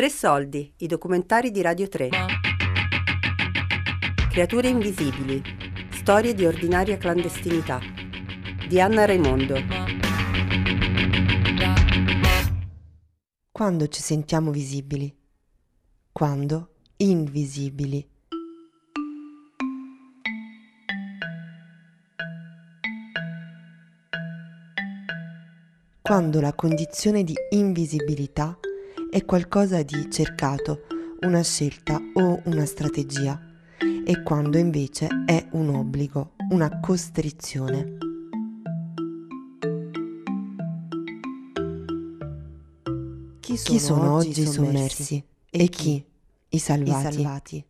Tre soldi, i documentari di Radio 3. Creature invisibili, storie di ordinaria clandestinità. Di Anna Raimondo. Quando ci sentiamo visibili? Quando invisibili? Quando la condizione di invisibilità è qualcosa di cercato, una scelta o una strategia, e quando invece è un obbligo, una costrizione. Chi sono, chi sono oggi sommersi e chi? I salvati. I salvati.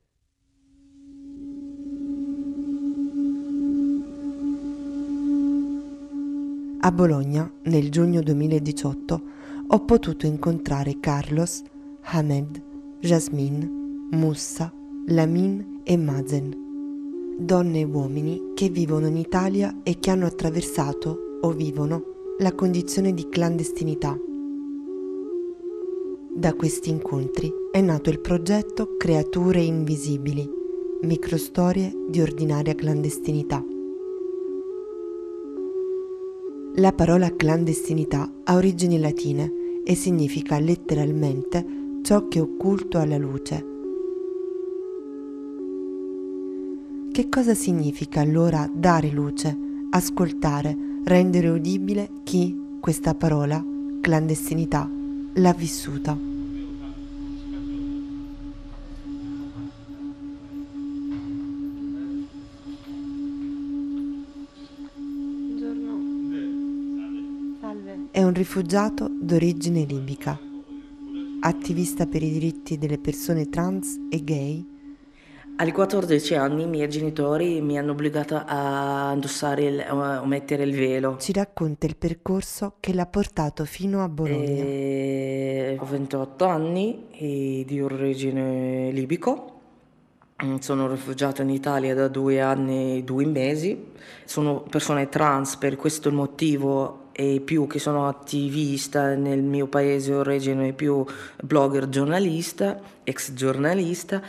A Bologna, nel giugno 2018, ho potuto incontrare Carlos, Hamed, Jasmine, Mussa, Lamin e Mazen, donne e uomini che vivono in Italia e che hanno attraversato o vivono la condizione di clandestinità. Da questi incontri è nato il progetto Creature Invisibili, microstorie di ordinaria clandestinità. La parola clandestinità ha origini latine e significa letteralmente ciò che è occulto alla luce. Che cosa significa allora dare luce, ascoltare, rendere udibile chi questa parola, clandestinità, l'ha vissuta? Rifugiato d'origine libica, attivista per i diritti delle persone trans e gay. Ai 14 anni i miei genitori mi hanno obbligato a indossare il, o mettere il velo. Ci racconta il percorso che l'ha portato fino a Bologna. E ho 28 anni di origine libico. Sono rifugiata in Italia da due anni e due mesi. Sono persona trans, per questo motivo e più che sono attivista nel mio paese origine e più blogger giornalista, ex giornalista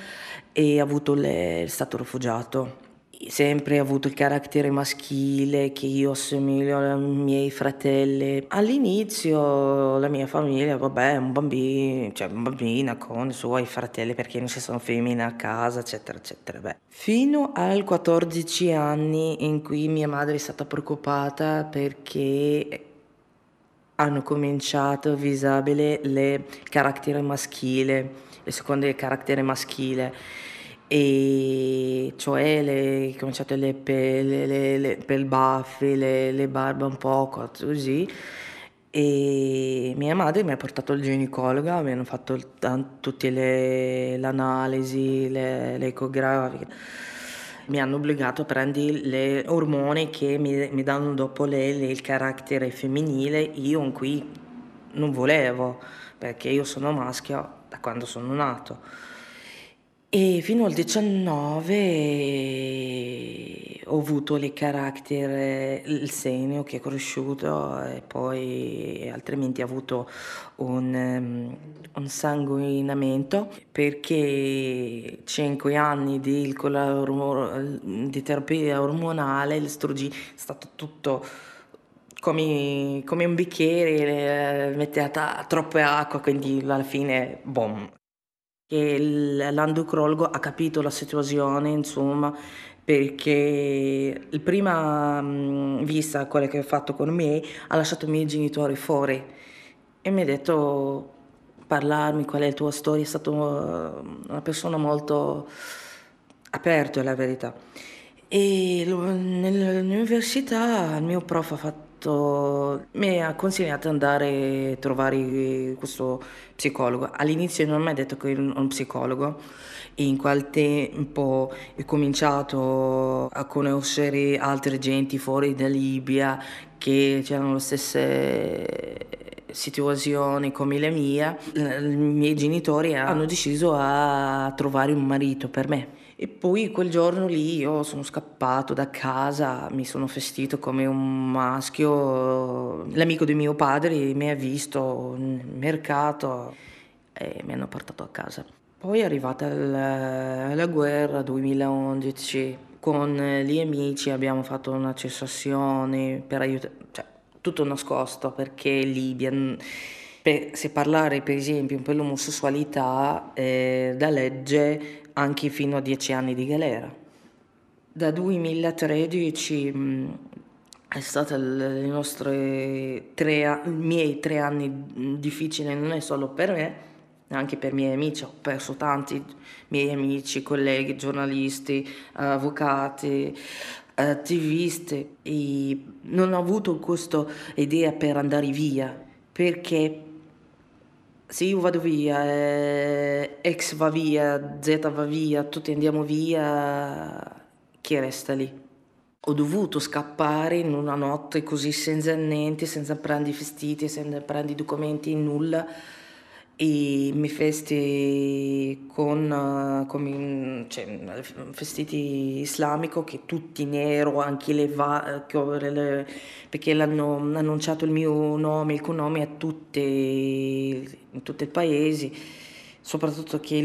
e ho avuto il stato rifugiato. Sempre avuto il carattere maschile che io assomiglio ai miei fratelli. All'inizio la mia famiglia, vabbè, un bambino, cioè una bambina con i suoi fratelli perché non ci sono femmine a casa, eccetera, eccetera. Beh. Fino ai 14 anni in cui mia madre è stata preoccupata perché hanno cominciato visibile le carattere maschile, le seconde carattere maschile e cioè le, cominciate le pelle, le, le, le baffi, le, le barbe un po' così. E mia madre mi ha portato al ginecologa, mi hanno fatto tutte le, l'analisi, le, le ecografiche. Mi hanno obbligato a prendere le ormoni che mi, mi danno dopo le, le, il carattere femminile, io qui non volevo, perché io sono maschio da quando sono nato. E fino al 19 ho avuto il carattere, il segno che è cresciuto e poi altrimenti ho avuto un, um, un sanguinamento perché 5 anni di, di terapia ormonale, l'estrogeno è stato tutto come, come un bicchiere, eh, metteva troppa acqua, quindi alla fine, boom che l'endocrinologo ha capito la situazione, insomma, perché la prima vista, quella che ho fatto con me, ha lasciato i miei genitori fuori e mi ha detto parlarmi qual è la tua storia, è stato una persona molto aperta, è la verità. E nell'università il mio prof ha fatto fatto, mi ha consigliato di andare a trovare questo psicologo. All'inizio non mi ha detto che era un psicologo in quel tempo ho cominciato a conoscere altre genti fuori da Libia che c'erano le stesse situazioni come la mia. I miei genitori hanno deciso a trovare un marito per me e poi quel giorno lì io sono scappato da casa, mi sono vestito come un maschio. L'amico di mio padre mi ha visto nel mercato. e mi hanno portato a casa. Poi è arrivata la, la guerra 2011, con gli amici abbiamo fatto una cessazione per aiutare, cioè tutto nascosto perché Libia, per, se parlare per esempio per l'omosessualità eh, da legge anche fino a 10 anni di galera. Da 2013 mh, è stato i nostri tre, i miei tre anni difficili, non è solo per me, anche per i miei amici. Ho perso tanti miei amici, colleghi, giornalisti, avvocati, attivisti e non ho avuto questa idea per andare via perché se io vado via, eh, X va via, Z va via, tutti andiamo via, chi resta lì? Ho dovuto scappare in una notte così senza niente, senza prendere i vestiti, senza prendere i documenti, nulla e mi vesti con, con cioè, vestiti islamico che tutti nero, anche le, va, le perché l'hanno annunciato il mio nome, il cognome a tutte, in tutti i paesi, soprattutto che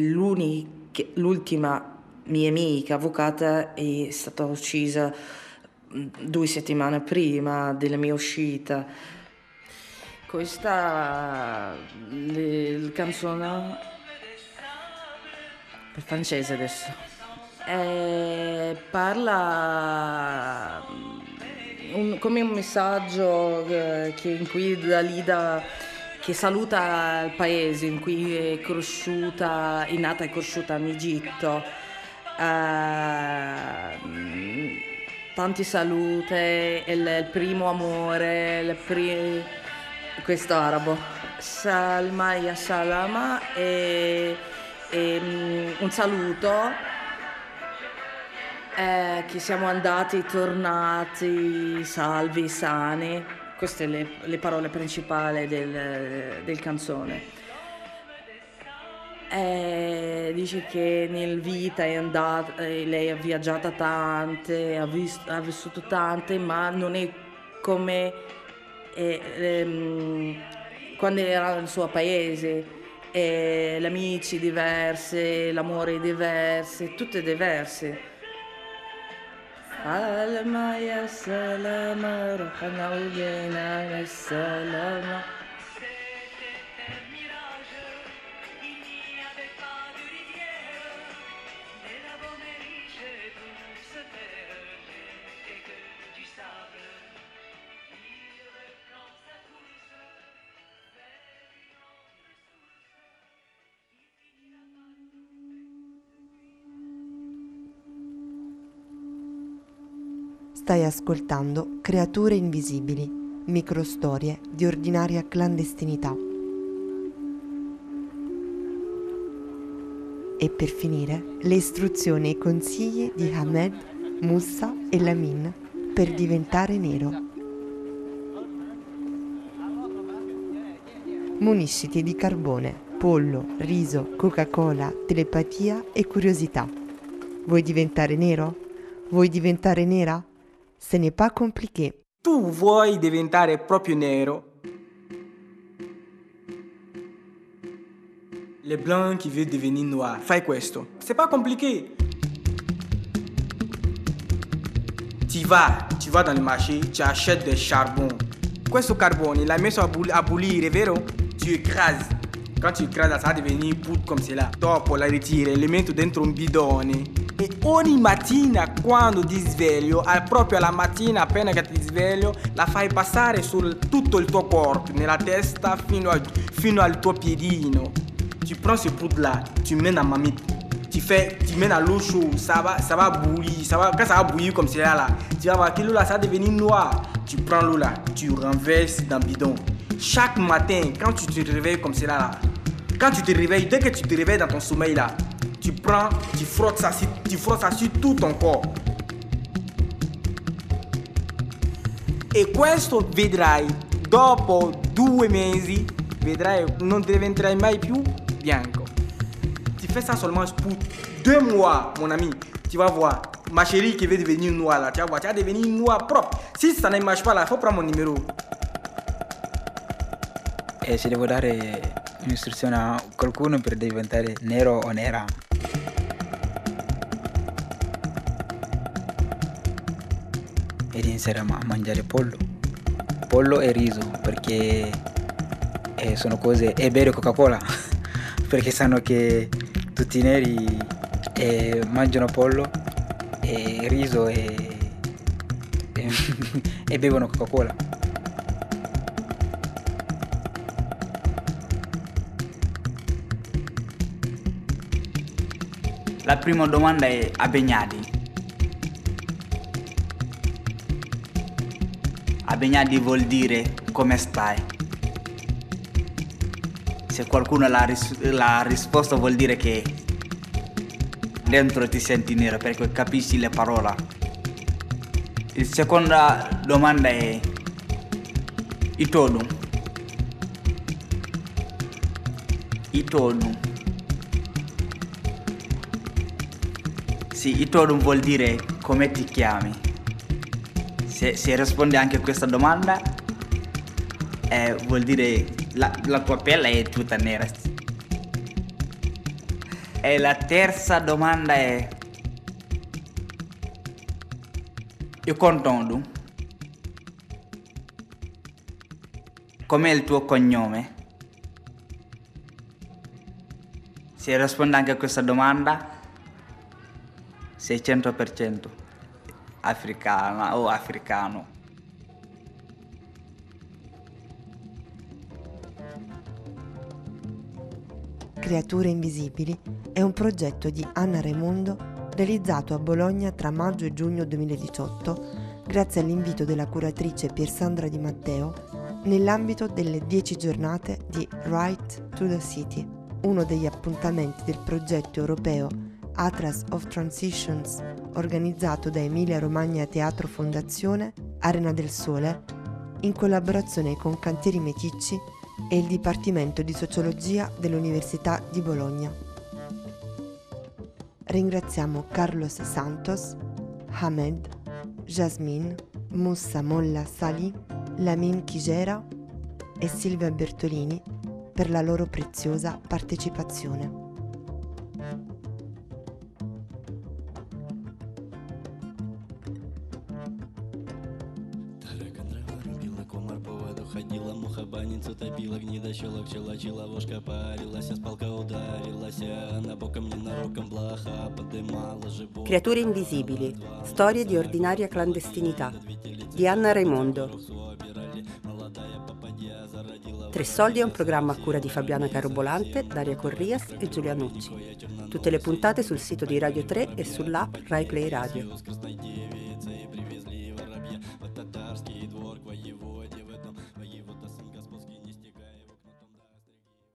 l'ultima mia amica avvocata è stata uccisa due settimane prima della mia uscita. Questa le, canzone per francese adesso eh, parla un, come un messaggio eh, che, in cui Dalida che saluta il paese in cui è cresciuta, è nata e cresciuta in Egitto. Uh, tanti salute, il, il primo amore, il pri- questo arabo. Salma ya salama e, e um, un saluto eh, che siamo andati, tornati, salvi, sani. Queste le, le, parole principali del, del canzone. Eh, dice che nel vita è andata, eh, lei ha viaggiato tante, ha, visto, ha, vissuto tante, ma non è come eh, ehm, quando era nel suo paese, eh, le amici diverse, l'amore diverso, tutte diverse. Alma ya salama, ruhana ujena salama. Stai ascoltando Creature Invisibili, microstorie di ordinaria clandestinità. E per finire, le istruzioni e i consigli di Ahmed, Mussa e Lamin per diventare nero. Munisciti di carbone, pollo, riso, Coca-Cola, telepatia e curiosità. Vuoi diventare nero? Vuoi diventare nera? Ce n'est pas compliqué. Tu vuoi diventare proprio nero? Le blanc qui veut devenir noir. Fai questo. C'est pas compliqué. Tu vas, tu vas dans le marché, tu achètes des charbons. Questo carbone, la messo a, boul- a vero? Tu écrases. Quand tu écrases, ça va devenir poudre comme cela. Dopo la ritiri, le metto dentro un bidone e ogni mattina quando ti sveglio, proprio alla mattina appena che ti sveglio, la fai passare su tutto il tuo corpo, nella testa fino, a, fino al tuo piedino. Tu prends ce poudre là, tu mets dans ma mamite. Tu, fais, tu mets dans l'eau chaude, ça va, ça va bouillir, ça va, quand ça va bouillir comme cela là, tu vas voir que l'eau là, ça va devenir noir. Tu prends l'eau là, tu renverses dans le bidon. Chaque matin, quand tu te réveilles comme cela là, quand tu te réveilles, dès que tu te réveilles dans ton sommeil là, tu prends, tu frottes ça, tu frottes ça sur tout ton corps. E questo vedrai, dopo due mesi, vedrai, non diventerai mai più bianco. Tu fais ça seulement pour deux mois, mon ami. Tu vas voir, ma chérie qui veut devenir noire là, tu vas voir, tu vas devenir noir propre. Si ça ne marche pas là, il faut prendre mon numéro. E se devo dare un'istruzione a qualcuno per diventare nero o nera. Iniziare a mangiare pollo. Pollo e riso perché eh, sono cose... e bere Coca-Cola perché sanno che tutti i neri eh, mangiano pollo e riso e, e, e bevono Coca-Cola. La prima domanda è a Begnadi. A Begnadi vuol dire come stai. Se qualcuno l'ha, ris- l'ha risposto vuol dire che dentro ti senti nero perché capisci le parole. La seconda domanda è Itodu. Itodu. Sì, Itodu vuol dire come ti chiami. Se, se rispondi anche a questa domanda, eh, vuol dire la, la tua pelle è tutta nera. E la terza domanda è... Io contondo. Com'è il tuo cognome? Se rispondi anche a questa domanda, 600% africana o africano. Creature Invisibili è un progetto di Anna Raimondo realizzato a Bologna tra maggio e giugno 2018 grazie all'invito della curatrice Piersandra Di Matteo nell'ambito delle 10 giornate di Right to the City, uno degli appuntamenti del progetto europeo Atlas of Transitions organizzato da Emilia Romagna Teatro Fondazione Arena del Sole in collaborazione con Cantieri Meticci e il Dipartimento di Sociologia dell'Università di Bologna. Ringraziamo Carlos Santos, Hamed, Jasmine, Mussa Molla Sali, Lamin Chigera e Silvia Bertolini per la loro preziosa partecipazione. банницу топила, гнида щелок чела вошка парилась, а спалка ударилась, она боком ненароком блаха подымала же Creature invisibili, storie di ordinaria clandestinità di Anna Raimondo. Tre soldi è un programma a cura di Fabiana Carobolante, Daria Corrias e Giulia Nucci. Tutte le puntate sul sito di Radio 3 e sull'app Rai Play Radio.